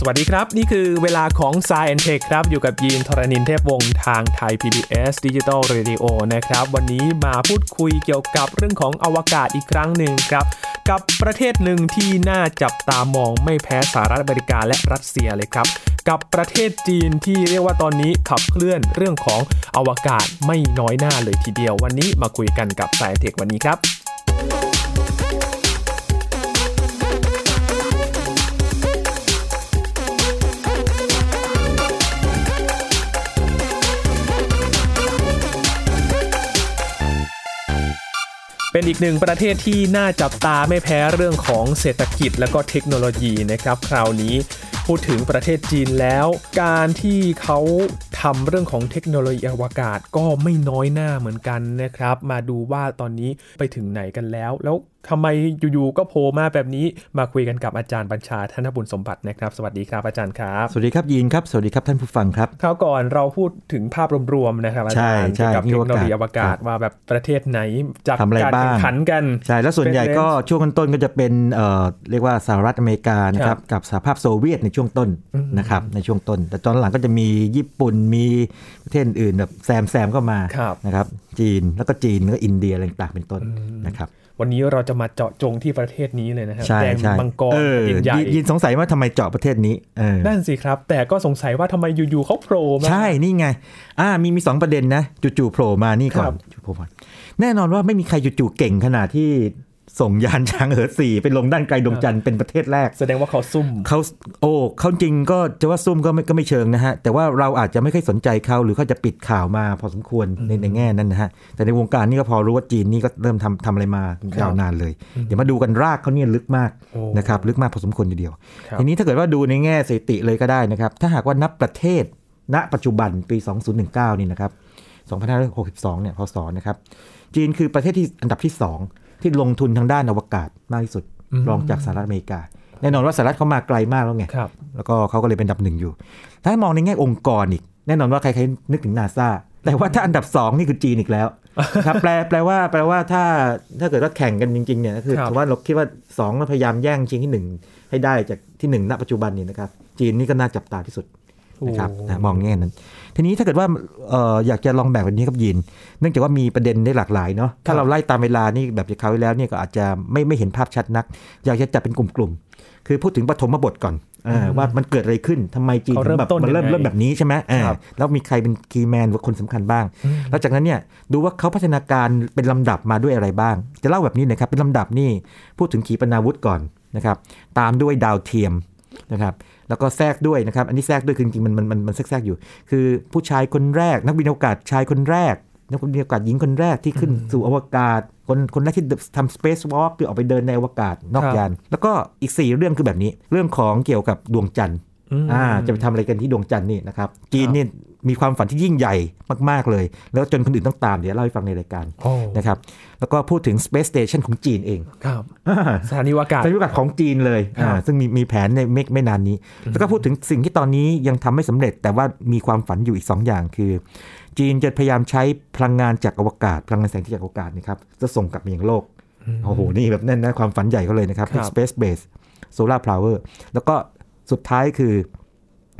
สวัสดีครับ นี่คือเวลาของ s ซ e n t e c h คครับ อยู่กับยีนทรณินเทพวงศ์ทางไทย PBS Digital Radio นะครับ วันนี้มาพูดคุยเกี่ยวกับเรื่องของอวกาศอีกครั้งหนึ่งครับ กับประเทศหนึ่งที่น่าจับตามองไม่แพ้สหรัฐอเมริกาและรัสเซียเลยครับ กับประเทศจีนที่เรียกว่าตอนนี้ขับเคลื่อนเรื่องของอวกาศไม่น้อยหน้าเลยทีเดียว วันนี้มาคุยกันกับ s ซ e n t e c h วันนี้ครับ เป็นอีกหนึ่งประเทศที่น่าจับตาไม่แพ้เรื่องของเศรษฐกิจและก็เทคโนโลยีนะครับ คราวนี้ พูดถึงประเทศจีนแล้ว การที่เขาทำเรื่องของเทคโนโลยีอวกาศก็ไม่น้อยหน้าเหมือนกันนะครับ มาดูว่าตอนนี้ไปถึงไหนกันแล้ว แล้วทำไมอยู่ๆก็โผล่มาแบบนี้มาคุยกันกับอาจารย์บัญชาธนบุญสมบัตินะครับ สวัสดีครับอาจารย์ครับ สวัสดีครับยีนครับ สวัสดีครับท่านผู้ฟังครับคราวก่อนเราพูดถึงภาพรวมๆนะครับอาจารย์ใช่เกี่ยวกับใช่เทคโนโลยีอวกาศครับว่าแบบประเทศไหนจัดทำอะไรการบ้างแข่งขันกันใช่แล้วส่วนใหญ่ก็ช่วงต้นๆก็จะเป็นเอ่อเรียกว่าสหรัฐอเมริกานะครับกับสหภาพโซเวียตในช่วงต้นนะครับในช่วงต้น แต่ตอนหลังก็จะมีญี่ปุ่นมีประเทศอื่นแบบแซมแซมเข้ามาครับนะครับจีนแล้วก็จีนแล้วก็อินเดียอะไรต่างๆเป็นต้นนะครับวันนี้เราจะมาเจาะจงที่ประเทศนี้เลยนะครับจีนแดงจีนมังกรเออแผ่นดินใหญ่ยินยินสงสัยว่าทำไมเจาะประเทศนี้เออนั่นสิครับ แต่ก็สงสัยว่าทำไมอยู่ๆเขาโผล่มาใช่นี่ไงอ่ามีมีสองประเด็นนะจู่ๆโผล่มานี่ก่อครันบจู่ๆโผล่มาแน่นอนว่าไม่มีใครจู่ๆเก่งขนาดที่ ส่งยานช้างเหินสี่ไปลงด้านไกลดวงจันทร์เป็นประเทศแรก แสดงว่าเขาซุ่มเขาโอ้เขาจริงก็จะว่าซุ่มก็ไม่ก็ไม่เชิงนะฮะ แต่ว่าเราอาจจะไม่ค่อยสนใจเขาหรือเขาจะปิดข่าวมาพอสมควรในในแง่นั้นนะฮะ แต่ในวงการนี่ก็พอรู้ว่าจีนนี่ก็เริ่มทำทำอะไรมาครับยาวนานเลย เดี๋ยวมาดูกันรากเขาเนี่ยลึกมากโอ้นะครับลึกมากพอสมควรทีเดียวครับทีนี้ถ้าเกิดว่าดูในแง่สถิติเลยก็ได้นะครับ ถ้าหากว่านับประเทศ ณ ปัจจุบันปี 2019 นี่นะครับ 2562 เนี่ยพศนะครับ จีนคือประเทศที่อันดับที่ 2 ที่ลงทุนทางด้านอวกาศมากที่สุด รองจากสหรัฐอเมริกา แน่นอนว่าสหรัฐเขามาไกลมากแล้วไงครับแล้วก็เขาก็เลยเป็นอันดับหนึ่งอยู่ ถ้าให้มองในแง่องค์กรอีก แน่นอนว่าใครๆนึกถึงนาซาแต่ว่าถ้าอันดับ 2 นี่คือจีนอีกแล้วครับแปลแปลว่าแปลว่าถ้าถ้าเกิดว่าแข่งกันจริงๆเนี่ยก็คือครับถือว่าเราคิดว่า2เราพยายามแย่งชิงที่ 1 ให้ได้จากที่1ณปัจจุบันนี้นะครับจีนนี่ก็น่าจับตาที่สุด นะครับโอ้นะมองแง่นั้น ทีนี้ถ้าเกิดว่าเอ่ออยากจะลองแบ่งแบบนี้ครับยินเนื่องจากว่ามีประเด็นได้หลากหลายเนาะถ้าเราไล่ตามเวลานี่แบบจากเขาวที่แล้วเนี่ยก็อาจจะไม่ไม่เห็นภาพชัดนัก อยากจะจัดเป็นกลุ่มๆคือพูดถึงปฐมบทก่อนเออว่ามันเกิดอะไรขึ้นทำไมจีนเขาถึเริ่งมแบบต้นมันเริ่มยังไงเริ่มแบบนี้ใช่ไหมเออครับแล้วมีใครเป็นคีย์แมนหรือคนสำคัญบ้าง แล้วจากนั้นเนี่ยดูว่าเขาพัฒนาการเป็นลำดับมาด้วยอะไรบ้าง จะเล่าแบบนี้นะครับเป็นลำดับนี่พูดถึงขีปนาวุธก่อนนะครับตามด้วยดาวเทียมนะครับ แล้วก็แทรกด้วยนะครับ อันนี้แทรกด้วยคือจริงๆมันมันมันมันแทรกๆอยู่ คือผู้ชายคนแรก นักบินอวกาศชายคนแรก นักบินอวกาศหญิงคนแรกที่ขึ้นสู่อวกาศ คนคนแรกที่ทำ space walk คือออกไปเดินในอวกาศนอกครับยาน แล้วก็อีก 4 เรื่องคือแบบนี้ เรื่องของเกี่ยวกับดวงจันทร์ อืมอ่าจะไปทำอะไรกันที่ดวงจันทร์นี่นะครับจีนครับนี่มีความฝันที่ยิ่งใหญ่มาก ๆ เลย แล้วจนคนอื่นต้องตามเดี๋ยวเล่าให้ฟังในรายการโอ้นะครับแล้วก็พูดถึง space station ของจีนเองครับสถานีอวกาศสถานีอวกาศของจีนเลยครับอ่าซึ่งมีมีแผนในไม่ไม่นานนี้ แล้วก็พูดถึงสิ่งที่ตอนนี้ยังทำไม่สำเร็จ แต่ว่ามีความฝันอยู่อีก 2 อย่างคือ จีนจะพยายามใช้พลังงานจากอวกาศ พลังงานแสงจากอวกาศนะครับจะส่งกลับมายังโลกโอ้โหนี่แบบแน่นนะความฝันใหญ่เขาเลยนะครับครับ space base solar power แล้วก็ สุดท้ายคือ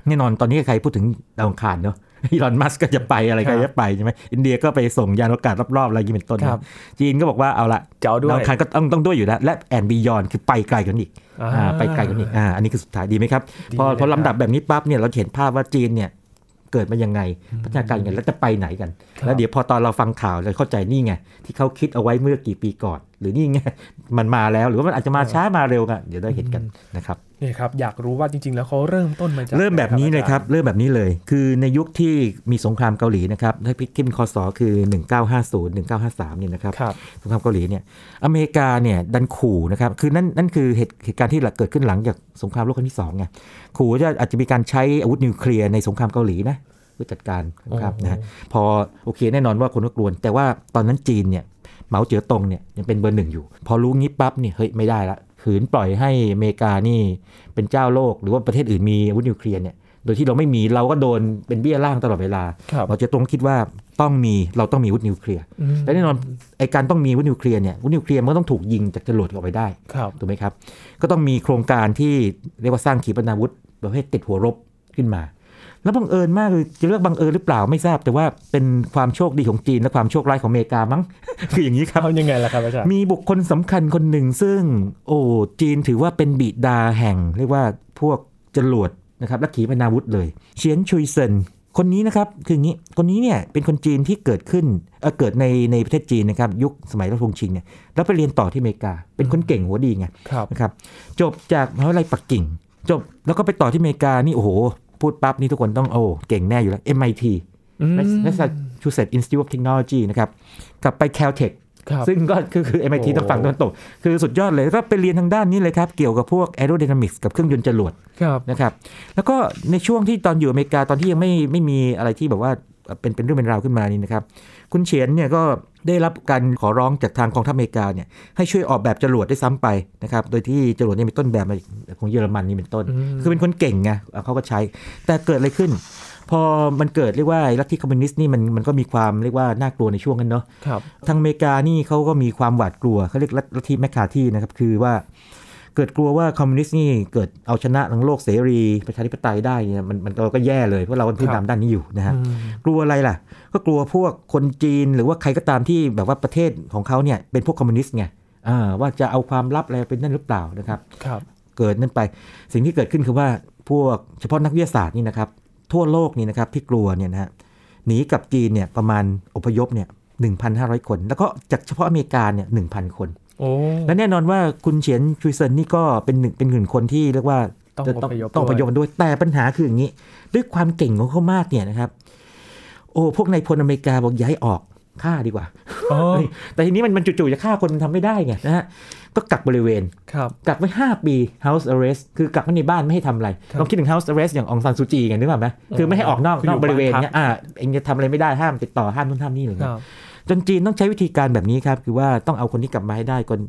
แน่นอนตอนนี้ใครพูดถึงดาวอังคารเนาะอีลอนมัสก็จะไปอะไรครัก็บจะไปใช่ไหมอินเดียก็ไปส่งยานอวกาศรอบๆอะไรอย่างนี้เป็นต้นครับนะจีนก็บอกว่าเอาละจะเอาด้วยดาวอังคารก็ต้องต้องด้วยอยู่แล้วและแอนบียอนคือไปไกลกันอีกอ่าอ่าไปไกลกันอีกอ่าอันนี้คือสุดท้ายดีไหมครับดีพอเลยพอครับลำดับแบบนี้ปั๊บเนี่ยเราจะเห็นภาพว่าจีนเนี่ยเกิดมายังไง พัฒนาการยังไงแล้วจะไปไหนกันครับแล้วเดี๋ยวพอตอนเราฟังข่าวเราเข้าใจนี่ไงที่เขาคิดเอาไว้เมื่อกี่ปีก่อน หรือนี่ไงมันมาแล้วหรือว่ามันอาจจะมาช้ามาเร็วกันเดี๋ยวได้เห็นกันนะครับนี่ครับอยากรู้ว่าจริง ๆ แล้วเขาเริ่มต้นมาจากเริ่มแบบนี้เลยครับ เริ่มแบบนี้เลย คือในยุคที่มีสงครามเกาหลีนะครับถ้าพิคิดเป็นคศคือ 1950 1953เนี่ยนะครับครับสงครามเกาหลีเนี่ยอเมริกาเนี่ยดันขู่นะครับคือนั่นนั่นคือเหตุเหตุการณ์ที่เกิดขึ้นหลังจากสงครามโลกครั้งที่สองไงขู่ว่าจะอาจจะมีการใช้อาวุธนิวเคลียร์ในสงครามเกาหลีนะเพื่อจัดการสงครามนะฮะพอโอเคแน่นอนว่าคนก็กลัวแต่ว่าตอนนั้นจีนเนี่ย เหมาเจ๋อตงเนี่ยยังเป็นเบอร์หนึ่งอยู่ พอรู้งี้ปั๊บเนี่ยเฮ้ยไม่ได้ละขืนปล่อยให้อเมริกานี่เป็นเจ้าโลก หรือว่าประเทศอื่นมีอาวุธนิวเคลียร์เนี่ยโดยที่เราไม่มีเราก็โดนเป็นเบี้ยล่างตลอดเวลาครับเราจะตรงคิดว่าต้องมีเราต้องมีอาวุธนิวเคลียร์อืมและแน่นอนไอการต้องมีอาวุธนิวเคลียร์เนี่ยอาวุธนิวเคลียร์มันก็ต้องถูกยิงจากจรวดออกไปได้ครับถูกไหมครับ ก็ต้องมีโครงการที่เรียกว่าสร้างขีปนาวุธประเภทติดหัวรบขึ้นมา แล้วบังเอิญมากเลยจะเรียกบังเอิญหรือเปล่าไม่ทราบ แต่ว่าเป็นความโชคดีของจีนและความโชคร้ายของอเมริกามั้ง คืออย่างนี้ครับเอายังไงล่ะครับอาจารย์มีบุคคลสำคัญคนหนึ่งซึ่ง โอ้จีนถือว่าเป็นบิดาแห่ง เรียกว่าพวกจรวดนะครับและขีปนาวุธเลยเฉียนชุยเซินคนนี้นะครับคืออย่างนี้คนนี้เนี่ยเป็นคนจีนที่เกิดขึ้นเอ่อเกิดในในประเทศจีนนะครับยุคสมัยรัชวงศ์ชิงเนี่ยแล้วไปเรียนต่อที่อเมริกา เป็นคนเก่งหัวดีไงครับนะครับจบจากมหาวิทยาลัยปักกิ่ง จบแล้วก็ไปต่อที่อเมริกานี่โอ้โห พูดปั๊บนี่ทุกคนต้องโอ้เก่งแน่อยู่แล้ว MIT อืม Massachusetts Institute of Technology นะครับกลับไป Caltech ครับซึ่งก็คือคือ MIT โอ้ทางฝั่งตะวันตก คือสุดยอดเลยแล้วก็ไปเรียนทางด้านนี้เลยครับ เกี่ยวกับพวก aerodynamics กับเครื่องยนต์จรวดครับนะครับ แล้วก็ในช่วงที่ตอนอยู่อเมริกาตอนที่ยังไม่ไม่มีอะไรที่แบบว่าเป็นเป็นเรื่องเป็นราวขึ้นมานี่นะครับ คุณเฉียนเนี่ยก็ ได้รับการขอร้องจากทางกองทัพอเมริกาเนี่ยให้ช่วยออกแบบจรวดได้ซ้ำไปนะครับโดยที่จรวดเนี่ยมีต้นแบบมาของเยอรมันนี่เป็นต้นอืมคือเป็นคนเก่งไงเขาก็ใช้ แต่เกิดอะไรขึ้น พอมันเกิดเรียกว่าลัทธิคอมมิวนิสต์นี่มันมันก็มีความเรียกว่าน่ากลัวในช่วงนั้นเนาะครับทางอเมริกานี่เขาก็มีความหวาดกลัวเขาเรียกลัทธิแมคคาที่นะครับคือว่า เกิดกลัวว่าคอมมิวนิสต์นี่เกิดเอาชนะทั้งโลกเสรีประชาธิปไตยได้เนี่ยมันมันเราก็แย่เลยเพราะเราเป็นผู้ครับนำด้านนี้อยู่นะฮะอืมกลัวอะไรล่ะ ก็กลัวพวกคนจีนหรือว่าใครก็ตามที่แบบว่าประเทศของเขาเนี่ยเป็นพวกคอมมิวนิสต์ไงอ่าว่าจะเอาความลับอะไรเป็นนั่นหรือเปล่านะครับครับ เกิดนั่นไปสิ่งที่เกิดขึ้นคือว่าพวกเฉพาะนักวิทยาศาสตร์นี่นะครับทั่วโลกนี่นะครับที่กลัวเนี่ยนะฮะหนีกลับจีนเนี่ยประมาณอพยพเนี่ย1,500 คน แล้วก็จากเฉพาะอเมริกาเนี่ย1,000 คนโอ้ และแน่นอนว่าคุณเฉียนชุยเซินนี่ก็เป็นหนึ่งเป็นหนึ่งคนที่เรียกว่าต้องจะอพยพต้องอพยพด้วยแต่ปัญหาคืออย่างนี้ ด้วยความเก่งของเขามากเนี่ยนะครับ โอ้พวกนายพลอเมริกาบอกย้ายออกฆ่าดีกว่าอ๋อแต่ทีนี้มันมันจู่ๆจะฆ่าคนมันทำไม่ได้ไงนะฮะก็กักบริเวณครับกักไว้ 5 ปี house arrest คือกักไว้ในบ้านไม่ให้ทำอะไรครับลองคิดถึง house arrest อย่างองซานซูจีไงนึกออกไหมคือไม่ให้ออกนอกคือนอกอยู่บริเวณบ้านพักเนี้ยอ่าเองจะทำอะไรไม่ได้ห้ามติดต่อห้ามนู่นห้ามนี่อะไรคเงี้รัยบ จนจีนต้องใช้วิธีการแบบนี้ครับ คือว่าต้องเอาคนนี้กลับมาให้ได้คน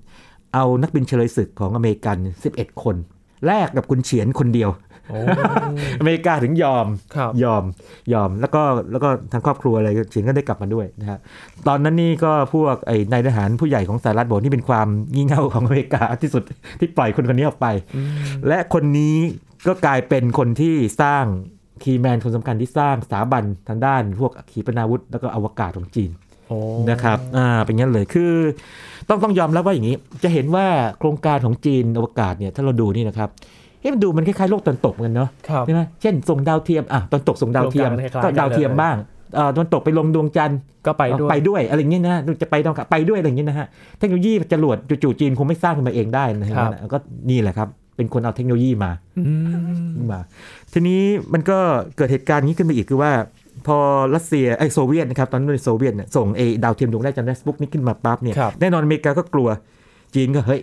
เอานักบินเฉลยศึกของอเมริกัน 11 คน แลกกับคุณเฉียนคนเดียวโอ้อเมริกาถึงยอมครับยอมยอมแล้วก็แล้วก็ทางครอบครัวอะไรเฉียนก็ได้กลับมาด้วยนะฮะตอนนั้นนี่ก็พวกไอ้นายทหารผู้ใหญ่ของสหรัฐบอกนี่เป็นความงี่เง่าของอเมริกาที่สุดที่ปล่อยคนคนนี้ออกไปอืมและคนนี้ก็กลายเป็นคนที่สร้างคีย์แมนคนสำคัญที่สร้างสถาบันทางด้าน พวกขีปนาวุธแล้วก็อวกาศของจีนโอ้ นะครับอ่าเป็นงั้นเลยคือต้องต้องยอมรับว่าอย่างนี้ จะเห็นว่าโครงการของจีนอวกาศเนี่ยถ้าเราดูนี่นะครับเฮ้ยมันดูมันคล้ายๆโลกตะวันตกเหมือนกันเนาะครับใช่ไหมเช่นส่งดาวเทียมอะตอนตกส่งดาวเทียมโครงการคล้ายๆก็ดาวเทียมกันเลยบ้างเอ่อตอนตกไปลงดวงจันทร์ก็ไปด้วยไปด้วยอะไรอย่างเงี้ยนะจะไปดาวอังคารไปด้วยอะไรอย่างเงี้ยนะฮะเทคโนโลยีจรวดจู่ๆจีนคงไม่สร้างขึ้นมาเองได้นะฮะครับก็นี่แหละครับ เป็นคนเอาเทคโนโลยีมาอืมมา ทีนี้มันก็เกิดเหตุการณ์นี้ขึ้นมาอีกคือว่า พอรัสเซียไอ้โซเวียตนะครับตอนนั้นเป็นโซเวียตเนี่ยส่งไอ้ดาวเทียมดวงแรกจำได้สปุกนี่ขึ้นมาปั๊บเนี่ยครับแน่นอนอเมริกาก็กลัวจีนก็เฮ้ย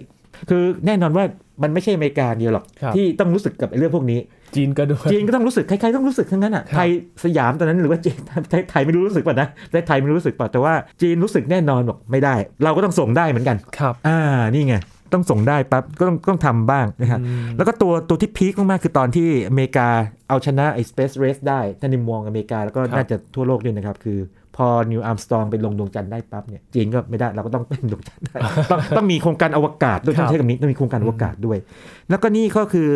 คือแน่นอนว่ามันไม่ใช่อเมริกาเดียวหรอกครับที่ต้องรู้สึกกับไอ้เรื่องพวกนี้ จีนก็ด้วยจีนก็ต้องรู้สึกใครๆต้องรู้สึกทั้งนั้นอะครับไทยสยามตอนนั้นหรือว่าจีนไทยไทยไม่รู้รู้สึกป่ะนะแต่ไทยไม่รู้รู้สึกป่ะแต่ว่าจีนรู้สึกแน่นอนบอกไม่ได้ เราก็ต้องส่งได้เหมือนกันครับอ่านี่ไง ต้องส่งได้ปั๊บก็ต้องต้องทำบ้างนะครับอืมแล้วก็ตัวตัวที่พีคมากๆคือตอนที่อเมริกาเอาชนะไอ้ Space Race ได้ท่านในมองอเมริกาแล้วก็ครับน่าจะทั่วโลกด้วยนะครับ คือพอนีลอาร์มสตรองไปลงดวงจันทร์ได้ปั๊บเนี่ยจีนก็ไม่ได้เราก็ต้องเป็นดวงจันทร์ได้ต้องต้องมีโครงการอวกาศด้วยครัต้องใช้คำนี้ต้องมีโครงการอวกาศด้วย แล้วก็นี่ก็คือ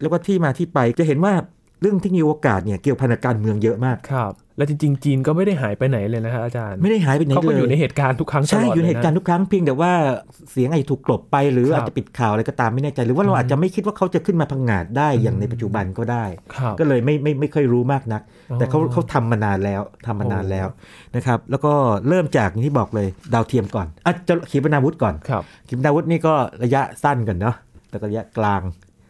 เรียกว่าที่มาที่ไปจะเห็นว่า เรื่องเทคโนโลยีอวกาศเนี่ยเกี่ยวพันกับการเมืองเยอะมากครับแล้วจริงๆ จีนก็ไม่ได้หายไปไหนเลยนะฮะอาจารย์ ไม่ได้หายไปไหนเขาก็เลอยู่ในยเหตุการณ์ทุกครั้งตใช่ลอดอยู่ในลเหตุการณ์ทุกครั้งเพียงแต่ว่าเสียงไอ้ถูกกลบไปหรือครับอาจจะปิดข่าวอะไรก็ตามไม่แน่ใจหรือว่าเราอาจจะไม่คิดว่าเขาจะขึ้นมาพังงาดได้อย่างในปัจจุบันก็ได้ครับก็เลยไม่ไม่ไม่ค่อยรู้มากนักอ๋อแต่เขาเขาทำมานานแล้วทำมานานแล้วนะครับแล้วก็เริ่มจากอย่างที่บอกเลยดาวเทียมก่อนอะจะขีปนาวุธก่อนครับขีปนาวุธนี่ก็ระยะสั้นก่อนเนาะแต่ก็ระยะกลาง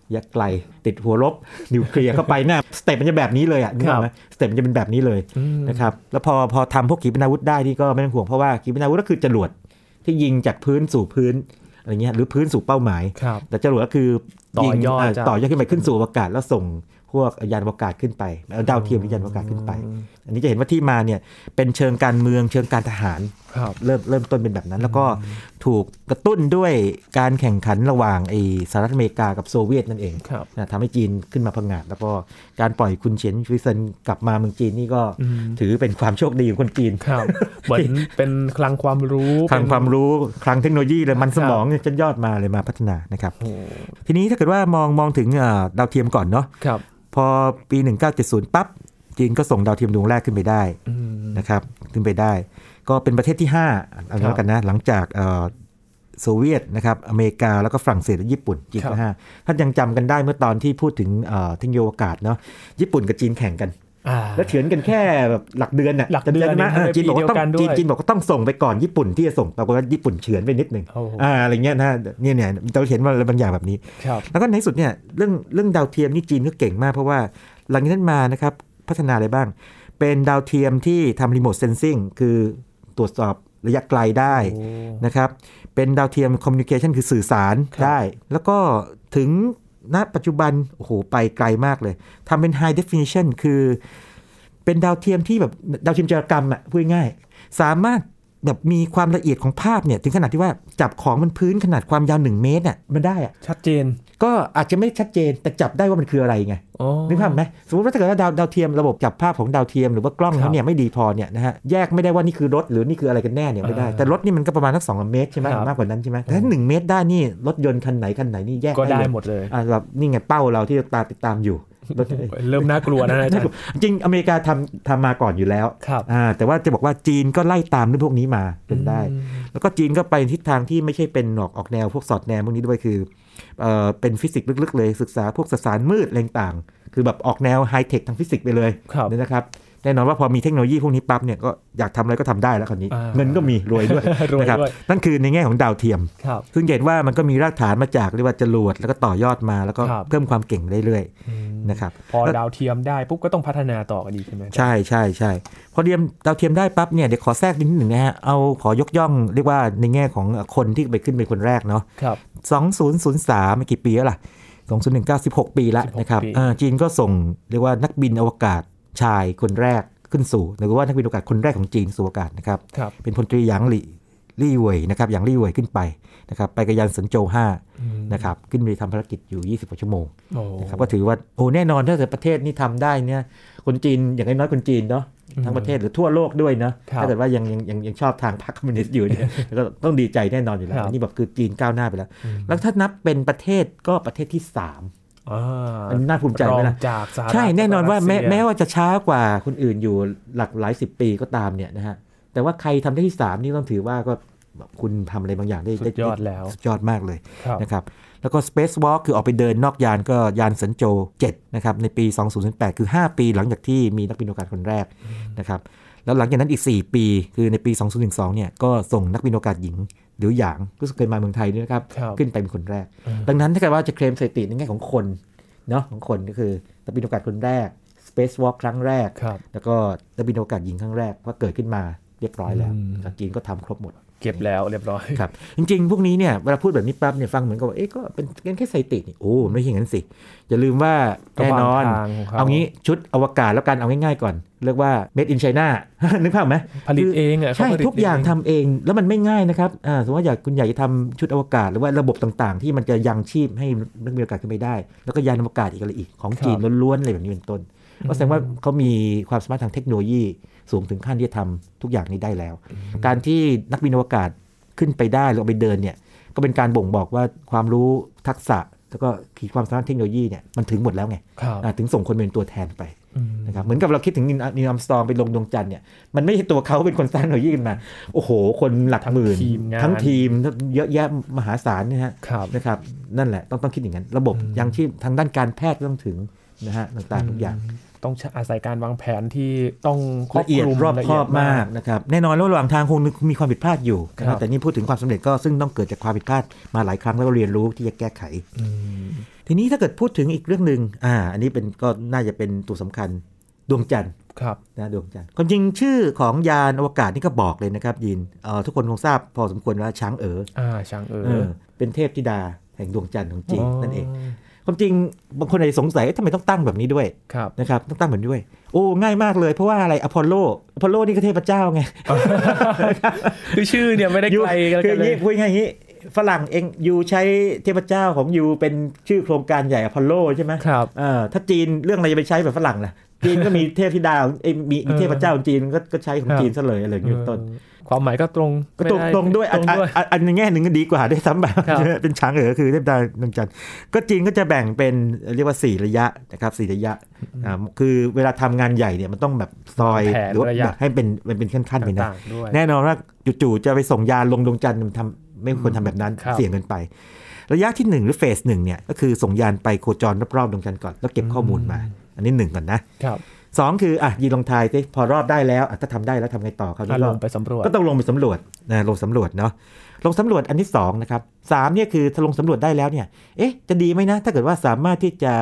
ระยะไกลติดหัวรบนิวเคลียร์เข้าไปเนี่ย step มันจะแบบนี้เลยอะนึกออกไหม step มันจะเป็นแบบนี้เลยอืมนะครับแล้วพอพอทำพวกขีปนาวุธได้ที่ก็ไม่ต้องห่วงเพราะว่าขีปนาวุธก็คือจรวดที่ยิงจากพื้นสู่พื้นอะไรเงี้ยหรือพื้นสู่เป้าหมายครับแต่จรวดก็คือต่อยยิงอดเจากต่อยอดขึ้นไปขึ้นสู่อวกาศแล้วส่ง พวกยานอวกาศขึ้นไปเอาดาวเทียมหรือยานอวกาศขึ้นไป อันนี้จะเห็นว่าที่มาเนี่ยเป็นเชิงการเมืองเชิงการทหารครับเริ่มเริ่มต้นเป็นแบบนั้น แล้วก็ถูกกระตุ้นด้วยการแข่งขันระหว่างไอ้สหรัฐอเมริกากับโซเวียตนั่นเองครับนะทำให้จีนขึ้นมาพังงาดแล้วก็การปล่อยคุณเฉียนชุยเซินกลับมาเมืองจีนนี่ก็อืมถือเป็นความโชคดีของคนจีนครับเหมือนเป็นคลังความรู้คลังความรู้คลังเทคโนโลยีเลยมันสมองครับเนี่ยจนยอดมาเลยมาพัฒนานะครับโอ้ทีนี้ถ้าเกิดว่ามองมองถึงเอ่อดาวเทียมก่อนเนาะครับพพ อปี 1970 ปั๊บจีนก็ส่งดาวเทียมดวงแรกขึ้นไปได้อืมนะครับขึ้นไปได้ ก็เป็นประเทศที่5เอาครัแล้บวกันนะหลังจากเอ่อโซเวียตนะครับอเมริกาแล้วก็ฝรั่งเศสและญี่ปุ่นจีนครัก็บห้าท่านยังจำกันได้เมื่อตอนที่พูดถึงเอ่อเทคโนโลยีอวกาศเนาะญี่ปุ่นกับจีนแข่งกันอ่า แล้วเฉือนกันแค่แบบหลักเดือนน่ะหลักเดือนจำได้ไหมเนี่ยเออจีนบอกว่าต้องปีเดียวกันด้วยจีนจีนบอกว่าต้องส่งไปก่อนญี่ปุ่นที่จะส่งปรากฏว่าญี่ปุ่นเฉือนไปนิดหนึ่งโอ้โหอ่าอะไรเงี้ยนะเนี่ยเนี่ยเราเห็นว่าอะไรบางอย่างแบบนี้ครับแล้วก็ในที่สุดเนี่ยเรื่องเรื่องดาวเทียมนี่จีนก็เก่งมากเพราะว่าหลังจากนั้นมานะครับพัฒนาอะไรบ้าง เป็นดาวเทียมที่ทำ remote sensing คือตรวจสอบระยะไกลได้โอ้นะครับ เป็นดาวเทียม communication คือสื่อสารครับได้ แล้วก็ถึง ณปัจจุบัน โอ้โห ไปไกลมากเลยทำเป็น High Definition คือ เป็นดาวเทียมที่แบบดาวเทียมจารกรรมอะพูดง่าย สามารถ แบบมีความละเอียดของภาพเนี่ยถึงขนาดที่ว่าจับของมันพื้นขนาดความยาวหนึ่งเมตรน่ะมันได้อะชัดเจน ก็อาจจะไม่ชัดเจนแต่จับได้ว่ามันคืออะไรไงอ๋อนึกภาพไหมสมมติว่าถ้าเกิดว่าดาวดาวเทียมระบบจับภาพของดาวเทียมหรือว่ากล้องครับเขาเนี่ยไม่ดีพอเนี่ยนะฮะแยกไม่ได้ว่านี่คือรถหรือนี่คืออะไรกันแน่เนี่ยไม่ได้อ่าแต่รถนี่มันก็ประมาณสักสองเมตรใช่ไหมครับมากกว่านั้นใช่ไหมแต่ถ้าหนึ่งเมตรได้นี่รถยนต์คันไหนคันไหนนี่แยกก็ได้เลยหมดเลยอ่าแบบนี่ไงเป้าเราที่ตามติดตามอยู่รถ เริ่มน่ากลัวนะอาจารย์จริงอเมริกาทำทำมาก่อนอยู่แล้วครับอ่าแต่ว่าจะบอกว่าจีนก็ไล่ตามเรื่องพวกนี้มาเป็นได้อืมแล้วก็จีนก็ไปทิศทางที่ไม่ใช่เป็นออกออกแนวพวกสอดแนวพวกนี้ด้วยคือเอ่อเป็นฟิสิกส์ลึกๆ เลยศึกษาพวกสสารมืดอะไรต่างๆคือแบบออกแนวไฮเทคทางฟิสิกส์ไปเลยครับเนี่ยนะครับแน่นอนว่าพอมีเทคโนโลยีพวกนี้ปั๊บเนี่ยก็อยากทำอะไรก็ทำได้แล้วคราวนี้อ่าเงินก็มีรวยด้วยรวยนะครับด้วยนั่นคือในแง่ของดาวเทียมครับซึ่งเห็นว่ามันก็มีรากฐานมาจากเรียกว่าจรวดแล้วก็ต่อยอดมาแล้วก็ครับเพิ่มความเก่งเรื่อยอืมๆ นะครับพอดาวเทียมได้ปุ๊บก็ต้องพัฒนาต่อกันดีใช่ไหมอาจารย์ใช่ใช่ใช่พอเรียมดาวเทียมได้ปั๊บเนี่ยเดี๋ยวขอแทรกนิดหนึ่งนะฮะเอาขอยกย่องเรียกว่าในแง่ของคนที่ไปขึ้นเป็นคนแรกเนาะครับ2003ไม่กี่ปีแล้วล่ะ2019 16ปีแล้ว16นะครับปีเออจีนก็ส่งเรียกว่านักบินอวกาศชายคนแรกขึ้นสู่หรือว่านักบินอวกาศคนแรกของจีนสู่อากาศนะครับครับ เป็นพลตรีหยางหลี่ ลี่เหวยนะครับหยางลี่เหวยขึ้นไปนะครับไปกับยานสันโจวอืม5นะครับขึ้นไปทำภารกิจอยู่ 20กว่าชั่วโมงโอ้นะครับก็ถือว่าโอ้แน่นอนถ้าเกิดประเทศนี้ทำได้เนี่ยคนจีนอย่างน้อยๆคนจีนเนาะทั้งประเทศหรือทั่วโลกด้วยเนาะครับถ้าเกิดว่ายังยังยังยังชอบทางพรรคคอมมิวนิสต์อยู่เนี่ยก็ต้องดีใจแน่นอนอยู่แล้วครับอันนี่แบบคือจีนก้าวหน้าไปแล้วอืมแล้วถ้านับเป็นประเทศก็ประเทศที่ 3อ่าอันน่าภูมิใจไหมรล่ะองจากสหรัฐใช่แน่นอนว่าแม้รัสเซียแม้ว่าจะช้ากว่าคนอื่นอยู่หลักหลายสิบปีก็ตามเนี่ยนะฮะ แต่ว่าใครทำได้ที่3นี่ต้องถือว่าก็แบบคุณทำอะไรบางอย่างได้สุดยอดแล้วสุดยอดมากเลยครับนะครับแล้วก็ Space Walk คือออกไปเดินนอกยานก็ยานสันโจว7นะครับ ในปี 2008 คือ 5 ปีหลังจากที่มีนักบินอวกาศคนแรกนะครับแล้วหลังจากนั้นอีก 4 ปี คือในปี 2012 เนี่ยก็ส่งนักบินอวกาศหญิงหรือหยางรู้สึกเคยมาเมืองไทยด้วยนะครับครับขึ้นไปเป็นคนแรกอืมดังนั้นถ้าเกิดว่าจะเคลมสถิติในแง่ของคนเนาะของคนก็คือนักบินอวกาศคนแรก Space Walk ครั้งแรกครับแล้วก็นักบินอวกาศหญิงครั้งแรกก็เกิดขึ้นมา เรียบร้อยแล้วอืมจากจีนก็ทำครบหมด เก็บแล้วเรียบร้อยครับ จริง ๆ พวกนี้เนี่ยเวลาพูดแบบนี้ปั๊บเนี่ยฟังเหมือนกับว่าเอ๊ะก็เป็นเป็นแค่สถิตินี่โอ้ไม่ใช่อย่างนั้นสิ อย่าลืมว่าก็แน่นอนวางทางของเขาเอางี้ชุดอวกาศแล้วกันเอาง่ายๆก่อน เรียกว่า made in China นึกภาพไหมผลิตคือเองอะใช่เขผลิตทุกอย่างทำเองแล้วมันไม่ง่ายนะครับอ่าสมมติว่าอยากคุณอยากจะทำชุดอวกาศหรือว่าระบบต่างๆ ที่มันจะยังชีพให้นักบินอวกาศขึ้นไปได้ แล้วก็ยานอวกาศอีกอะไรอีกของจีนล้วนๆอะไรแบบนี้เป็นต้นก็แสดงว่าเขามีความสามารถทางเทคโนโลยี สูงถึงขั้นที่จะทำทุกอย่างนี้ได้แล้ว การที่นักบินอวกาศขึ้นไปได้หรือเอาไปเดินเนี่ยก็เป็นการบ่งบอกว่าความรู้ทักษะแล้วก็ขีดความสามารถเทคโนโลยีเนี่ยมันถึงหมดแล้วไงครับอ่าถึงส่งคนเป็นตัวแทนไปอืมนะครับเหมือนกับเราคิดถึงนิวนิวอัมสตรองไปลงดวงจันทร์เนี่ยมันไม่ใช่ตัวเขาเป็นคนสร้างเทคโนโลยีขึ้นมา โอ้โห คนหลักหมื่นทีมงานทั้งทีมเยอะแยะมหาศาลนะฮะครับนะครับนั่นแหละต้องต้องคิดอย่างนั้น ระบบอืมยังชีพทางด้านการแพทย์ก็ต้องถึงนะฮะต่างๆทุกอย่าง ต้องอาศัยการวางแผนที่ต้องครอบละเอียคดลุมรอบละคเอีรยอดบมากนะครับแน่นอนว่าระหว่างทางคงมีความผิดพลาดอยู่นะคครัรับบแต่นี่พูดถึงความสำเร็จก็ซึ่งต้องเกิดจากความผิดพลาดมาหลายครั้งแล้วก็เรียนรู้ที่จะแก้ไขอืมทีนี้ถ้าเกิดพูดถึงอีกเรื่องหนึ่งอ่า อันนี้เป็นก็น่าจะเป็นตัวสำคัญดวงจันทร์ครับนะดวงจันทร์ความจริงชื่อของยานอวกาศนี่ก็บอกเลยนะครับยินเอ่อทุกคนคงทราบพอสมควรว่าช้างเอ๋ออ่าช่างเออเออเป็นเทพธิดาแห่งดวงจันทร์ของจีนนั่นเองอ๋อ ความจริงบางคนอาจจะสงสัยเอ๊ะทำไมต้องตั้งแบบนี้ด้วยครับนะครับต้องตั้งแบบนี้ด้วย โอ้ง่ายมากเลยเพราะว่าอะไรอพอลโลอพอลโลนี่ก็เทพเจ้าไงคือชื่อเนี่ยไม่ได้อยู่ไกลกันเลยคืออย่างเนี้ยพูดง่ายๆอย่างนี้ฝรั่งเอง you ใช้เทพเจ้าของ you เป็นชื่อโครงการใหญ่อพอลโลใช่ไหมครับเออถ้าจีนเรื่องอะไรจะไปใช้แบบฝรั่งล่ะจีนก็มีเทพธิดาเอ้ยมีมีเทพเจ้าของจีนก็ก็ใช้ของครับจีนซะเลยอะไรอย่างนี้เป็นต้น ความหมายก็ตรงก็ตรงไม่ไตรงด้วยตรงด้วยอันอันอันในแง่หนึ่งก็ดีกว่าด้วยซ้ำแบบครับเป็นช้างเอ๋อคือเทพดาวดวงจันทร์ก็จีนก็จะแบ่งเป็นเรียกว่าสี่ระยะนะครับสี่ระยะอ่าคือเวลาทำงานใหญ่เนี่ยมันต้องแบบซอยแผนหรือว่าระยะแบบให้เป็นมันเป็นขั้นๆไปนะต่างๆด้วยแน่นอนว่าจู่ๆจะไปส่งยานลงดวงจันทร์มันทำไม่ควรทำแบบนั้นครับเสี่ยงเกินไป ระยะที่หนึ่งหรือเฟสหนึ่งเนี่ยก็คือส่งยานไปโคจรรอบๆดวงจันทร์ก่อนแล้วเก็บข้อมูลมา อันนี้หนึ่งก่อนนะครับ สองคืออะยีนลองทายสิพอรอบได้แล้วอะถ้าทำได้แล้วทำไงต่อคราวอะนี้ลก็งไปสำรวจก็ต้องลงไปสำรวจนะลงสำรวจเนาะลงสำรวจอันที่สองนะครับสามเนี่ยคือถ้าลงสำรวจได้แล้วเนี่ยเอ๊ะจะดีไหมนะ ถ้าเกิดว่าสามารถที่จะ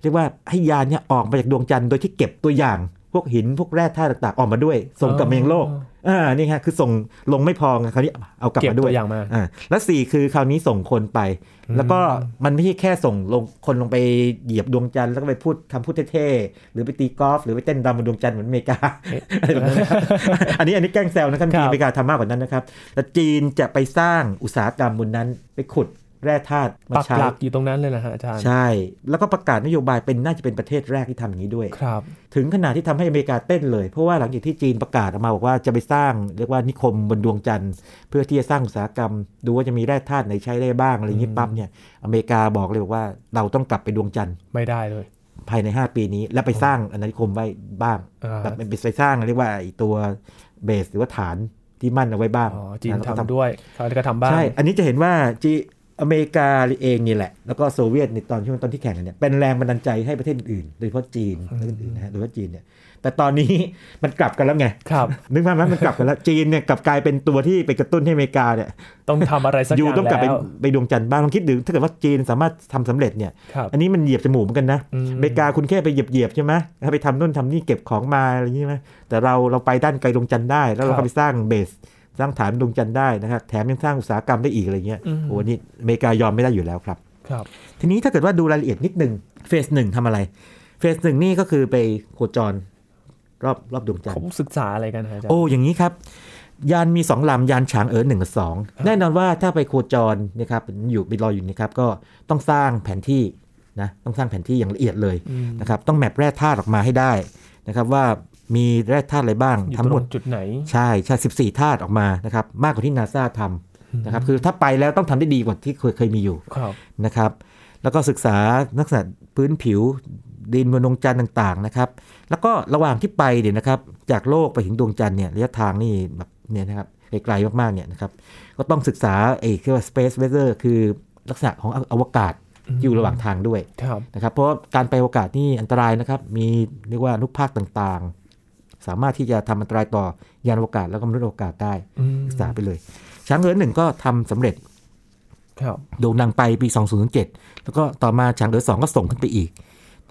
เรียกว่าให้ยานเนี่ยออกมาจากดวงจันทร์โดยที่เก็บตัวอย่าง พวกหินพวกแร่ธาตุต่างๆ ออกมาด้วยส่งกลับมายังโลก อ่านี่ฮะคือส่งลงไม่พอไงคราวนี้เอากลับเก็บมาด้ตัววยอย่างมาอ่าแล้วสี่คือคราวนี้ส่งคนไป แล้วก็มันไม่ใช่แค่ส่งลงคนลงไปเหยียบดวงจันทร์แล้วก็ไปพูดคำพูดเท่ๆหรือไปตีกอล์ฟหรือไปเต้นรำบนดวงจันทร์เหมือนอเมริกาอะไรแบบนั้นนะครับอันนี้อันนี้แกล้งแซวนะครับจครัริงบๆอเมริกาทำมากกว่านั้นนะครับแต่จีนจะไปสร้างอุตสาหกรรมบนนั้นไปขุด แร่ธาตุมาปักใช้หลักอยู่ตรงนั้นเลยนะฮะอาจารย์ ใช่ แล้วก็ประกาศนโยบายเป็นน่าจะเป็นประเทศแรกที่ทำอย่างนี้ด้วยครับ ถึงขนาดที่ทำให้อเมริกาเต้นเลย เพราะว่าหลังจากที่จีนประกาศออกมาบอกว่าจะไปสร้างเรียกว่านิคมบนดวงจันทร์ เพื่อที่จะสร้างอุตสาหกรรม ดูว่าจะมีแร่ธาตุไหนใช้ได้บ้างอะไรอย่างนี้ปั๊บเนี่ยอเมริกาบอกเลยบอกว่าเราต้องกลับไปดวงจันทร์ไม่ได้เลยภายใน 5 ปีนี้ แล้วไปสร้างอาณานิคมไว้บ้างอ่าแบบเป็นไปสร้างเรียกว่าไอ้ตัวเบสหรือว่าฐานที่มั่นเอาไว้บ้างอ๋อจีนแล้วก็ทำด้วยเขาก็ทำบ้างใช่ อันนี้จะเห็นว่าจี อเมริกาเองนี่แหละ แล้วก็โซเวียตในตอนช่วงตอนที่แข่งกันเนี่ยเป็นแรงบันดาลใจให้ประเทศอื่นๆโดยเฉพาะจีนและอื่นๆนะฮะโดยเฉพาะจีนเนี่ยแต่ตอนนี้มันกลับกันแล้วไงครับนึกภาพไหมมันกลับกันแล้วจีนเนี่ยกลับกลายเป็นตัวที่ไปกระตุ้นให้อเมริกาเนี่ยต้องทำอะไรสักออยู่ย่างต้องกลับไปแล้วไปดวงจันทร์บ้างลองคิดดูถ้าเกิดว่าจีนสามารถทำสำเร็จเนี่ยครับอันนี้มันเหยียบจมูกเหมือนกันนะอืมอเมริกาคุณแค่ไปเหยียบเหยียบๆใช่ไหมแล้วไปทำนู่นทำนี่เก็บของมาอะไรอย่างนี้ใช่ไหมแต่เราเราไปด้านไกลดวงจันทร์ได้ แล้วเราก็ไปสร้างเบส สร้างฐานดวงจันทร์ได้นะครับแถมยังสร้างอุตสาหกรรมได้อีกอะไรเงี้ยอืมโอ้นี่อเมริกายอมไม่ได้อยู่แล้วครับครับ ทีนี้ถ้าเกิดว่าดูรายละเอียดนิดนึงเฟสหนึ่งทำอะไรเฟสหนึ่งนี่ก็คือไปโคจรรอบรอบดวงจันทเขาร์ศึกษาอะไรกันฮะอาจารย์โอ้อย่างนี้ครับ ยานมีสองลำยานฉางเอ๋อหนึ่งกับสองแน่นอนว่าถ้าไปโคจรนะครับอยู่ไปรออยู่นะครับก็ต้องสร้างแผนที่นะต้องสร้างแผนที่อย่างละเอียดเลยอืมนะครับต้องแมปแร่ธาตุออกมาให้ได้นะครับว่า มีแร่ธาตุอะไรบ้างอยู่ทั้งตหมรดงจุดไหน ใช่ใช่สิบสี่ธาตุออกมานะครับ มากกว่าที่นาซาทำนะครับ คือถ้าไปแล้วต้องทำได้ดีกว่าที่เคยเคยมีอยู่ครับนะครับ แล้วก็ศึกษาลักษณะพื้นผิวดินบนดวงจันทร์ต่างๆนะครับ แล้วก็ระหว่างที่ไปเนี่ยนะครับ จากโลกไปถึงดวงจันทร์เนี่ยระยะทางนี่แบบเนี่ยนะครับไกลๆมากๆเนี่ยนะครับ ก็ต้องศึกษาไอ้ที่ว่า space weather คือลักษณะของอวกาศที่อยู่ระหว่างทางด้วยครับนะครับ เพราะว่าการไปอวกาศนี่อันตรายนะครับ มีเรียกว่าลูกภาคต่างๆ สามารถที่จะทำอันตรายต่อยานอวกาศแล้วก็มนุษย์อวกาศได้อืมศึกษาไปเลย ช้างเอ๋อหนึ่งก็ทำสำเร็จครับโด่งดังไปปี 2007 แล้วก็ต่อมาฉางเอ๋อสองก็ส่งขึ้นไปอีก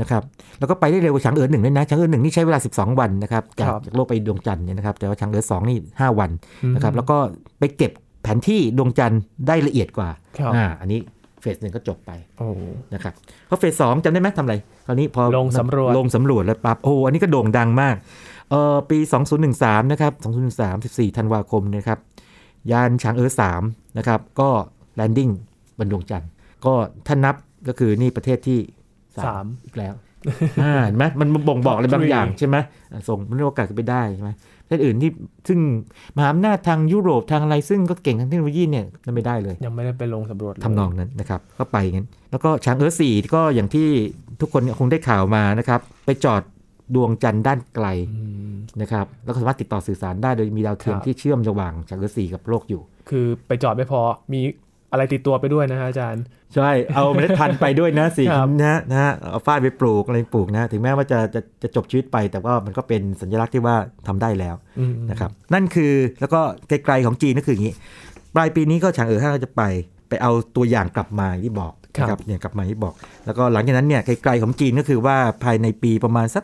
นะครับแล้วก็ไปได้เร็วกว่าฉางเอ๋อหนึ่งด้วยนะฉางเอ๋อหนึ่งนี่ใช้เวลา 12 วันนะครับจากจากโลกไปดวงจันทร์เนี่ยนะครับแต่ว่าฉางเอ๋อสองนี่ 5 วันนะครับแล้วก็ไปเก็บแผนที่ดวงจันทร์ได้ละเอียดกว่าครับอ่าอันนี้เฟสหนึ่งก็จบไปโอ้นะครับเพราะเฟสสองจำได้ไหมทำอะไรคราวนี้พอลงสำรวจลงสำรวจแล้วปั๊บโอ้อันนี้ก็โด่งดังมาก เอ่อปี 2013 นะครับ 2013 14 ธันวาคมนะครับ ยานฉางเอ๋อสามนะครับ ก็แลนดิ้งบนดวงจันทร์ ก็ถ้านับก็คือนี่ประเทศที่สามอีกแล้วอ่าเห็นไหมมันบ่งบอกอะไรบาง Three อย่างใช่ไหมอะส่งมันโอกาสไปได้ใช่ไหมประเทศอื่นที่ซึ่งมหาอำนาจทางยุโรปทางอะไรซึ่งก็เก่งทางเทคโนโลยีเนี่ยนั่นไม่ได้เลย ยังไม่ได้ไปลงสำรวจเลยทำนองนั้นนะครับ ก็ไปงั้น แล้วก็ช้างเอ๋อสี่ก็อย่างที่ทุกคนคงได้ข่าวมานะครับ ไปจอด ดวงจันทร์ด้านไกลอืมนะครับแล้วก็สามารถติดต่อสื่อสารได้โดยมีดาวเทียมครับที่เชื่อมระหว่างช้างเอ๋อสี่กับโลกอยู่ คือไปจอดไม่พอมีอะไรติดตัวไปด้วยนะฮะอาจารย์ ใช่เอาเมล็ดพันธุ์ไปด้วยนะสี่ครับนะฮะนะฮะเอาฝ้ายไปปลูกอะไรปลูกนะ ถึงแม้ว่าจะจะจะจบชีวิตไป แต่ว่ามันก็เป็นสัญลักษณ์ที่ว่าทำได้แล้วอืมนะครับนั่นคือแล้วก็ไกลๆของจีนก็คืออย่างนี้ ปลายปีนี้ก็ฉางเอ๋อห้าก็จะไป ไปเอาตัวอย่างกลับมาอย่างที่บอก นะครับเนี่ยกลับมาที่บอก แล้วก็หลังจากนั้นเนี่ยไกลๆของจีนก็คือว่าภายในปีประมาณสัก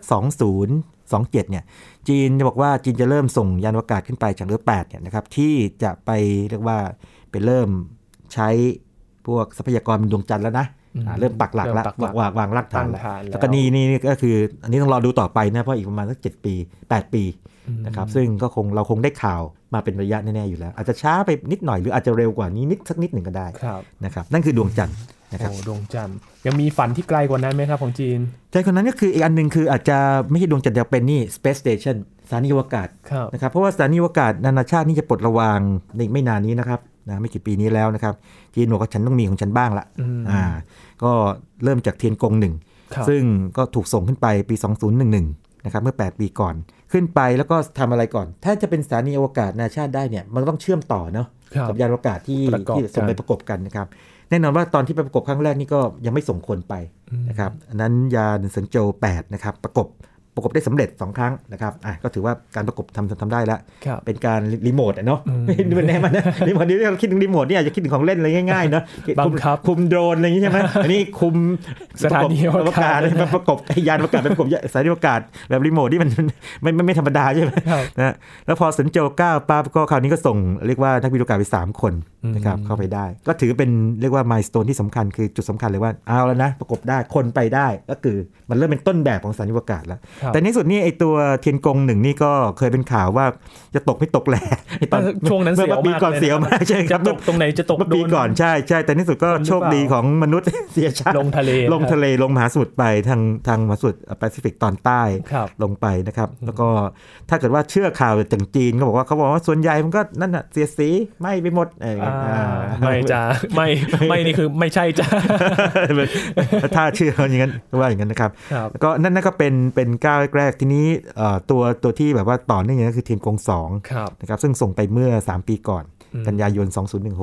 2027เนี่ยจีนจะบอกว่าจีนจะเริ่มส่งยานอวกาศขึ้นไปฉางเอ๋อ8เนี่ยนะครับที่จะไปเรียกว่าไปเริ่มใช้พวกทรัพยากรบนดวงจันทร์แล้วนะอ่าเริ่มปักหลักแล้วเริ่มปักหลักวางวางรากฐานตั้งแล้วฐานแล้วแล้วก็นี่นี่ก็คือ อันนี้ต้องรอดูต่อไปนะเพราะอีกประมาณสักเจ็ดปี 8 ปีนะครับซึ่งก็คงเราคงได้ข่าวมาเป็นระยะแน่ๆอยู่แล้ว อาจจะช้าไปนิดหน่อยหรืออาจจะเร็วกว่านี้นิดสักนิดหนึ่งก็ได้ครับนะครับนั่นคือดวงจันทร์ นะครับโอ้ดวงจันทร์ยังมีฝันที่ไกลกว่านั้นไหมครับของจีนใจคนนั้นก็คืออีกอันหนึ่งคืออาจจะไม่ใช่ดวงจันทร์เดียวเป็นนี่ Space Station สถานีอวกาศครับนะครับเพราะว่าสถานีอวกาศนานาชาตินี่จะปลดระวางในอีกไม่นานนี้นะครับนะไม่กี่ปีนี้แล้วนะครับจีนบอกว่าฉันต้องมีของฉันบ้างละอืมอ่าก็เริ่มจากเทียนกงหนึ่งครับซึ่งก็ถูกส่งขึ้นไปปี 2011นะครับเมื่อ 8 ปีก่อน ขึ้นไปแล้วก็ทำอะไรก่อน ถ้าจะเป็นสถานีอวกาศนานาชาติได้เนี่ยมันต้องเชื่อมต่อเนาะครับกับยานอวกาศที่ประกอบที่ส่งไปกันประกบกันนะครับ แน่นอนว่าตอนที่ไปประกบครั้งแรกนี่ก็ยังไม่ส่งคนไปนะครับอันนั้นยานเซินโจว8นะครับประกบ ประกบได้สำเร็จ 2 ครั้งนะครับอะก็ถือว่าการประกบทำทำได้แล้วครับเป็นการรีโมทอะเนาะอืมดูเป็นแน่มันนะรีโมทนี้เราคิดถึงรีโมทเนี่ยอาจจะคิดถึงของเล่นอะไรง่ายๆเนาะบังคับคุมโดรนอะไรอย่างงี้ใช่ไหมอันนี้คุมสถานีอวกาศประประกบไอ้ยานอวกาศไปประกบสถานีอวกาศแบบรีโมทที่มันไม่ไม่ไม่ธรรมดาใช่ไหมครับนะแล้วพอสันโจเก้าปั๊บก็คราวนี้ก็ส่งเรียกว่านักวิทยาการไป 3 คนนะครับอืมเข้าไปได้ ก็ถือเป็นเรียกว่ามายสเตนที่สำคัญคือจุดสำคัญเลยว่าเอาแล้วนะประกบได้คนไปได้ก็คือมันเริ่มเป็นต้นแบบของสถานีอวกาศแล้วครับแต่ในที่สุดนี่ไอตัวเทียนกงหนึ่งนี่ก็เคยเป็นข่าวว่าจะตกไม่ตกแหละไอ้ตอนช่วงนั้นเมื่เสีอยวปีมากก่อนเลยเสียวมากใช่คจะรับตกตรงไหนจะตกเมื่อปีโดนก่อนใช่ใช่แต่ในที่สุดก็คนหรือเปล่าโชคดีของมนุษย์เสียชาติลงทะเลลงทะเลลงมหาสมุทรไปทางทางมหาสมุทรแปซิฟิกตอนใต้ครับลงไปนะครับ แล้วก็ถ้าเกิดว่าเชื่อข่าวจากจีนก็บอกว่าเขาบอกว่าส่วนใหญ่มันก็นั่นน่ะเสียดสีไหม้ไปหมดอะไรอย่างเงี้ยอ่าอ่าไม่จ้าไม่ไม่นี่คือไม่ใช่จ้าถ้าเชื่ออย่างนั้นก็ว่าอย่างนั้นนะครับครับแล้วก็นั่นนั่นก็เป็นเป็นก้าวแรกๆ ทีนี้เอ่อตัวตัวที่แบบว่าต่อเนื่องอย่างนั้นคือเทียนกงสองครับนะครับซึ่งส่งไปเมื่อ 3 ปีก่อนอืมกันยายน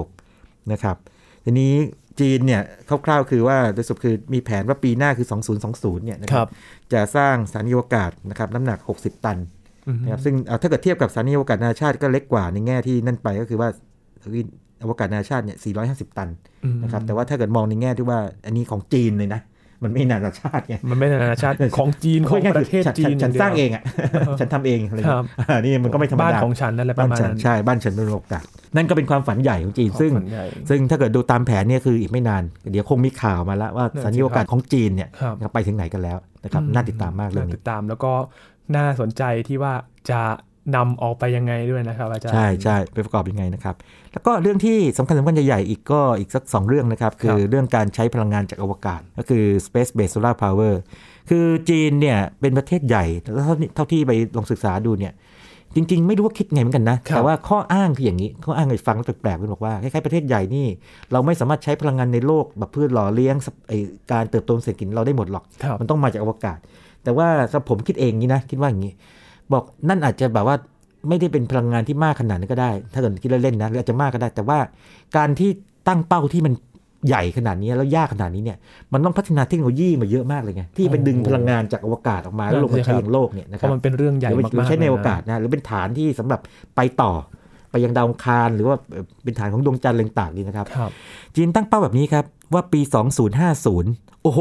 2016 นะครับ ทีนี้จีนเนี่ยคร่าวๆคือว่าโดยสรุปคือมีแผนว่าปีหน้าคือ 2020 เนี่ยนะคครัรับบจะสร้างสถานีอวกาศนะครับน้ำหนัก 60 ตันอืมนะครับซึ่งเอาถ้าเกิดเทียบกับสถานีอวกาศนานาชาติก็เล็กกว่าในแง่ที่นั่นไปก็คือว่าสถานีอวกาศนานาชาติเนี่ย 450 ตันอืมนะครับแต่ว่าถ้าเกิดมองในแง่ที่ว่าอันนี้ของจีนเลยนะ มันไม่นานาชาติไงมันไม่ใช่นานาชาติของจีนของประเทศฉันจีนฉันฉันสร้างเองย่อะฉันทำเองอะไรอย่างครัเงี้บยอ่านี่มันก็ไม่ธรรมบ้านดาของฉันนั่นแหละปบ้าระนมาณฉันนั้นใช่บ้านฉันเป็นโอกาสนั่นก็เป็นความฝันใหญ่ของจีน ซึ่งฝันใหญ่ซึ่งถ้าเกิดดูตามแผนเนี่ยคืออีกไม่นาน เดี๋ยวคงมีข่าวมาแล้วว่านั่นสิสถานีอวกาศของจีนเนี่ยครับไปถึงไหนกันแล้วนะครับน่าติดตามมากเรื่องน่านี้ติดตามแล้วก็น่าสนใจที่ว่าจะ นำออกไปยังไงด้วยนะครับอาจารย์ ใช่ใช่ไปประกอบยังไงนะครับ แล้วก็เรื่องที่สำคัญสำคัญใหญ่ๆอีกก็อีกสักสองเรื่องนะครับ คือเรื่องการใช้พลังงานจากอวกาศ ก็คือ space based solar power คือจีนเนี่ยเป็นประเทศใหญ่แล้วเท่าที่เท่าที่ไปลองศึกษาดูเนี่ยจริง ๆ ไม่รู้ว่าคิดไงเหมือนกันนะครับแต่ว่าข้ออ้างคืออย่างนี้ข้ออ้างไอ้ฟังแล้วแปลกๆมันบอกว่าคล้ายๆประเทศใหญ่นี่ เราไม่สามารถใช้พลังงานในโลกแบบเพื่อหล่อเลี้ยงไอ้การเติบโตของเศรษฐกิจเราได้หมดหรอกครับมันต้องมาจากอวกาศ แต่ว่าสำหรับผมคิดเองนี้นะคิดว่าอย่างนี้ บอกนั่นอาจจะแบบว่าไม่ได้เป็นพลังงานที่มากขนาดนั้นก็ได้ ถ้าเกิดคิดเล่นๆนะหรืออาจจะมากก็ได้ แต่ว่าการที่ตั้งเป้าที่มันใหญ่ขนาดนี้แล้วยากขนาดนี้เนี่ยมันต้องพัฒนาเทคโนโลยีมาเยอะมากเลยไงที่ไปดึงโอ้พลังงานจากอวกาศออกมาแล้วลงมาใช้อย่างโลกเนี่ยนะเพครับราะมันเป็นเรื่องใหญ่หรือมากหรือๆใช้ในเลยะอวกาศนะหรือเป็นฐานที่สำหรับไปต่อไปยังดาวอังคารหรือว่าเป็นฐานของดวงจันทร์อะไรต่างๆนี่นะครับครับ จีนตั้งเป้าแบบนี้ครับว่าปี 2050 โอ้โห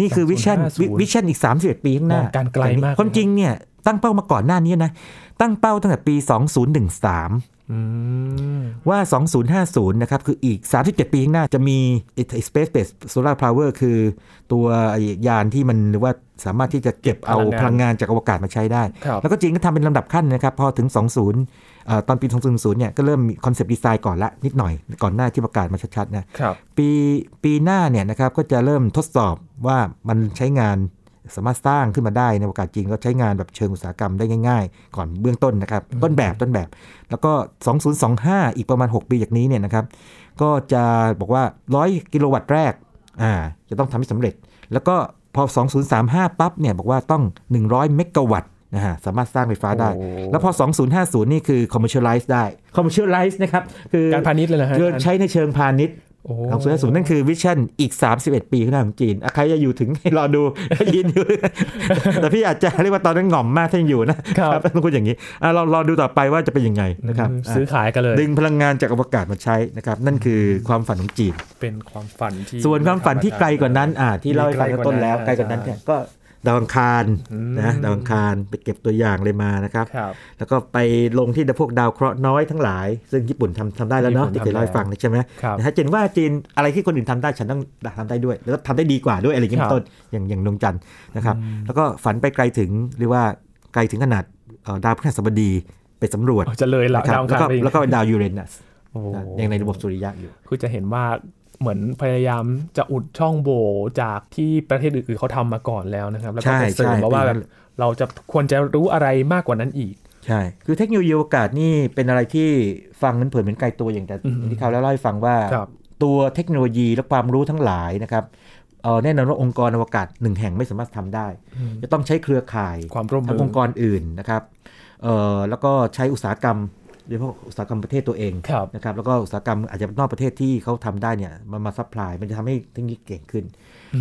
นี่คือวิชั่น2050วิชั่นอีก 31 ปีข้างหน้ามองการไกลมากความจริงเนี่ย ตั้งเป้ามาก่อนหน้านี้นะ ตั้งเป้าตั้งแต่ปี 2013อืมว่า 2050 นะครับ คืออีก 37 ปีข้างหน้าจะมีไอ้ space based solar power คือตัวไอ้ยานที่มันหรือว่าสามารถที่จะเก็บเอาพลังงานจากอวกาศมาใช้ได้ครับแล้วก็จีนก็ทำเป็นลำดับขั้นนะครับ พอถึง 20เอ่อตอนปี 2010 เนี่ย ก็เริ่มมี concept design ก่อนละนิดหน่อย ก่อนหน้าที่ประกาศมาชัดๆนะครับปีปีหน้าเนี่ยนะครับก็จะเริ่มทดสอบว่ามันใช้งาน สามารถสร้างขึ้นมาได้ในอวกาศจริง ก็ใช้งานแบบเชิงอุตสาหกรรมได้ง่าย ๆ ก่อนเบื้องต้นนะครับ ต้นแบบต้นแบบ แล้วก็ 2025 อีกประมาณ 6 ปีจากนี้เนี่ยนะครับ ก็จะบอกว่า 100 กิโลวัตต์แรกอ่าจะต้องทำให้สำเร็จ แล้วก็พอ 2035 ปั๊บเนี่ยบอกว่าต้อง 100 เมกะวัตต์นะฮะสามารถสร้างไฟฟ้าได้ โอ้ แล้วพอ 2050 นี่คือ commercialize ได้ commercialize นะครับ คือการพาณิชย์เลยนะฮะคือใช้ในเชิงพาณิชย์โอ้ สองศูนย์ศูนย์นั่นคือวิชั่นอีก 31 ปีข้างหน้าของจีนอะใครจะอยู่ถึงให้รอดูยินอยู่ แต่พี่อาจจะเรียกว่าตอนนั้นหง่อมมากถ้ายังอยู่นะครับต้องพูดอย่างนี้อะเรารอดูต่อไปว่าจะเป็นยังไงนะครับอืมอะซื้อขายกันเลย ดึงพลังงานจากอวกาศมาใช้นะครับ นั่นคือความฝันของจีน เป็นความฝันที่ ส่วนความฝันที่ไกลกว่านั้นอะที่เล่าให้ฟังตั้งต้นแล้วไกลกว่านั้นเนี่ยก็ ดาวอังคารอืมนะดาวอังคารไปเก็บตัวอย่างเลยมานะครับครับ แล้วก็ไปลงที่พวกดาวเคราะห์น้อยทั้งหลาย ซึ่งญี่ปุ่นทำทำได้แล้วเนาะญี่ปุ่นที่เคยเล่าให้ฟังใช่ไหมครับนะฮะเจนว่าจีนอะไรที่คนอื่นทำได้ฉันต้องทำได้ด้วย แล้วก็ทำได้ดีกว่าด้วยอะไรอย่างเงี้ยครัเป็บนต้นอย่างอย่างดวงจันทร์นะครับ แล้วก็ฝันไปไกลถึงเรียกว่าไกลถึงขนาดเอ่อดาวพฤหัสบดีไปสำรวจอ๋อจะเลยละนะครับดาวอังแล้วคารก็ไปอีกแล้วก็เป็นดาวยูเรนัสโอ้นะยังในระบบสุริยะอยู่คือจะเห็นว่า เหมือนพยายามจะอุดช่องโหว่จากที่ประเทศอื่นๆเขาทำมาก่อนแล้วนะครับ แล้วก็ไปเสริมมาว่าแบบเราจะควรจะรู้อะไรมากกว่านั้นอีก ใช่ คือเทคโนโลยีอวกาศนี่เป็นอะไรที่ฟังนั้นเผินเหมือนไกลตัวอย่างแต่อือฮึที่เขาวแล้วเล่าให้ฟังว่าครับตัวเทคโนโลยีและความรู้ทั้งหลายนะครับเอ่อแน่นอนว่าองค์กรอวกาศหนึ่งแห่งไม่สามารถทำได้อืมจะต้องใช้เครือข่ายความร่วมมือทั้งองค์กรอื่นนะครับเอ่อแล้วก็ใช้อุตสาหกรรม โดยเฉพาะอุตสาหกรรมประเทศตัวเองครับนะครับแล้วก็อุตสาหกรรมอาจจะนอกประเทศที่เขาทำได้เนี่ยมันมา supply มันจะทำให้เทคโนโลยีเก่งขึ้น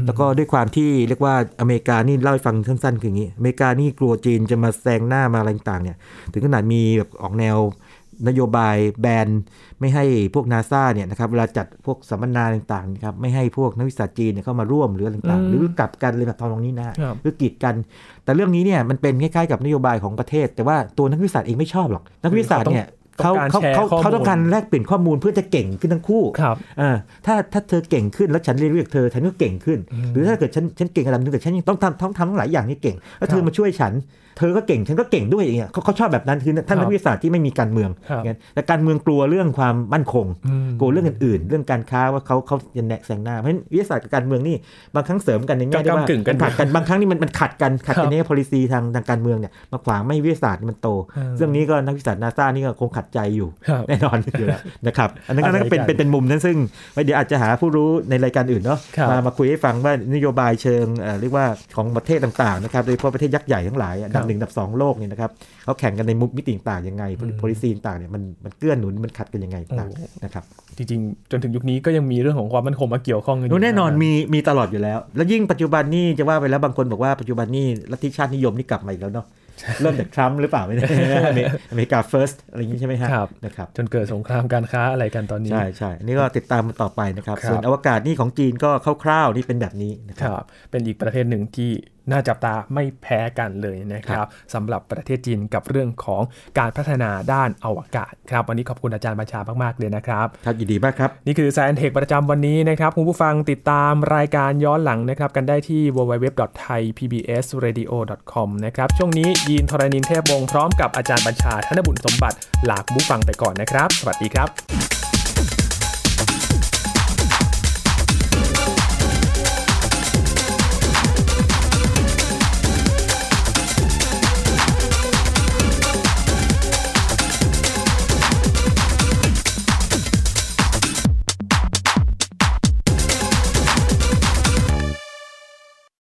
แล้วก็ด้วยความที่เรียกว่าอเมริกานี่เล่าให้ฟังสั้นๆคืออย่างนี้อเมริกานี่กลัวจีนจะมาแซงหน้ามาอะไรต่างๆเนี่ยถึงขนาดมีแบบออกแนวนโยบายแบนไม่ให้พวกนาซาเนี่ยนะครับเวลาจัดพวกสัมมนาต่างๆนะครับไม่ให้พวกนักวิชาจีนเนี่ยเข้ามาร่วมหรืออะไรต่างอืมๆหรือกลับกันเลยแบบทำตรงนี้นะครับหรือกีดกัน แต่เรื่องนี้เนี่ยมันเป็นคล้ายๆกับนโยบายของประเทศ แต่ว่าตัวนักวิชาเองไม่ชอบหรอก นักวิชาเนี่ยต้ เขาองการเขาแชร์ข้อมูลเขาเขาต้องการแลกเปลี่ยนข้อมูลเพื่อจะเก่งขึ้นทั้งคู่ครับอ่าถ้าถ้าเธอเก่งขึ้นแล้วฉันเรียนรู้จากเธอฉันก็เก่งขึ้น หรือถ้าเกิดฉันฉันเก่งระดับหนึงแต่ฉันยังต้องทำต้องทำทั้งหลายอย่างนี่เก่งแล้วเธครัอบมาช่วยฉัน เธอก็เก่งฉันก็เก่งด้วยอย่างเงี้ยเขาเขาชอบแบบนั้นคือท่านครับนักวิทยาศาสตร์ที่ไม่มีการเมืองครับงั้นแต่การเมืองกลัวเรื่องความมั่นคงอืมกลัวเรื่องอื่นๆ เรื่องการค้าว่าเขาเขาจะแนะแซงหน้าเพราะฉะนั้นวิทยาศาสตร์กับการเมืองนี่บางครั้งเสริมกันในแง่ที่ว่าก้ำกึ่งกันมันขัดกันบางครั้งนี่มันมันขัดกันขัดครักันบในแง่ policy ทางทางการเมืองเนี่ยมาขวางไม่ให้วิทยาศาสตร์มันโตอืมเรื่องนี้ก็นักวิทยาศาสตร์นาซานี่ก็คงขัดใจอยู่ครับแน่นอนอยู่แล้วนะครับอันนั้นก็อะไรเป็นกันเป็นเป็นมุมนั้นซึ่งไว้เดี๋ยวอาจจะหาผู้รู้ในรายการอื่นเนาะครับมามาคุยให้ฟังว่านโยบายเชิงเอ่อเรียกว่าของประเทศต่างๆนะครับโดยเฉพาะประเทศยักษ์ใหญ่ทั้งหลายอันดับหนึ่งอันดับสองโลกเนี่ยนะครับเขาแข่งกันในมุมมิติต่างๆยังไง policy ต่างๆเนี่ยมันมันเกื้อหนุนมันขัดกันยังไงต่างโอ้นะครับจริงๆ จนถึงยุคนี้ก็ยังมีเรื่องของความมั่นคงมาเกี่ยวข้องกันอยู่โน้แน่นอนมีมีตลอดอยู่แล้ว แล้วยิ่งปัจจุบันนี่จะว่าไปแล้วบางคนบอกว่าปัจจุบันนี่ลัทธิชาตินิยมนี่กลับมาอีกแล้วเนาะ เริ่มจากทรัมป์หรือเปล่าไม่แน่อเมริกา first อะไรอย่างนี้ใช่ไหมฮะครับนะครับ จนเกิดสงครามการค้าอะไรกันตอนนี้ ใช่ใช่อันนี่ก็ติดตามมันต่อไปนะครับครับ ส่วนอวกาศนี่ของจีนก็คร่าวๆนี่เป็นแบบนี้นะคครับรับ เป็นอีกประเทศหนึ่งที่ น่าจับตาไม่แพ้กันเลยนะครับสำหรับประเทศจีนกับเรื่องของการพัฒนาด้านอวกาศครับวันนี้ขอบคุณอาจารย์บัญชามากๆเลยนะครับครับยินดีมากครับ นี่คือ Science Tech ประจำวันนี้นะครับคุณผู้ฟังติดตามรายการย้อนหลังนะครับกันได้ที่ www.thaipbsradio.com นะครับช่วงนี้ยีนทรณินเทพวงศ์พร้อมกับอาจารย์บัญชาธนบุญสมบัติลาคุณผู้ฟังไปก่อนนะครับ สวัสดีครับ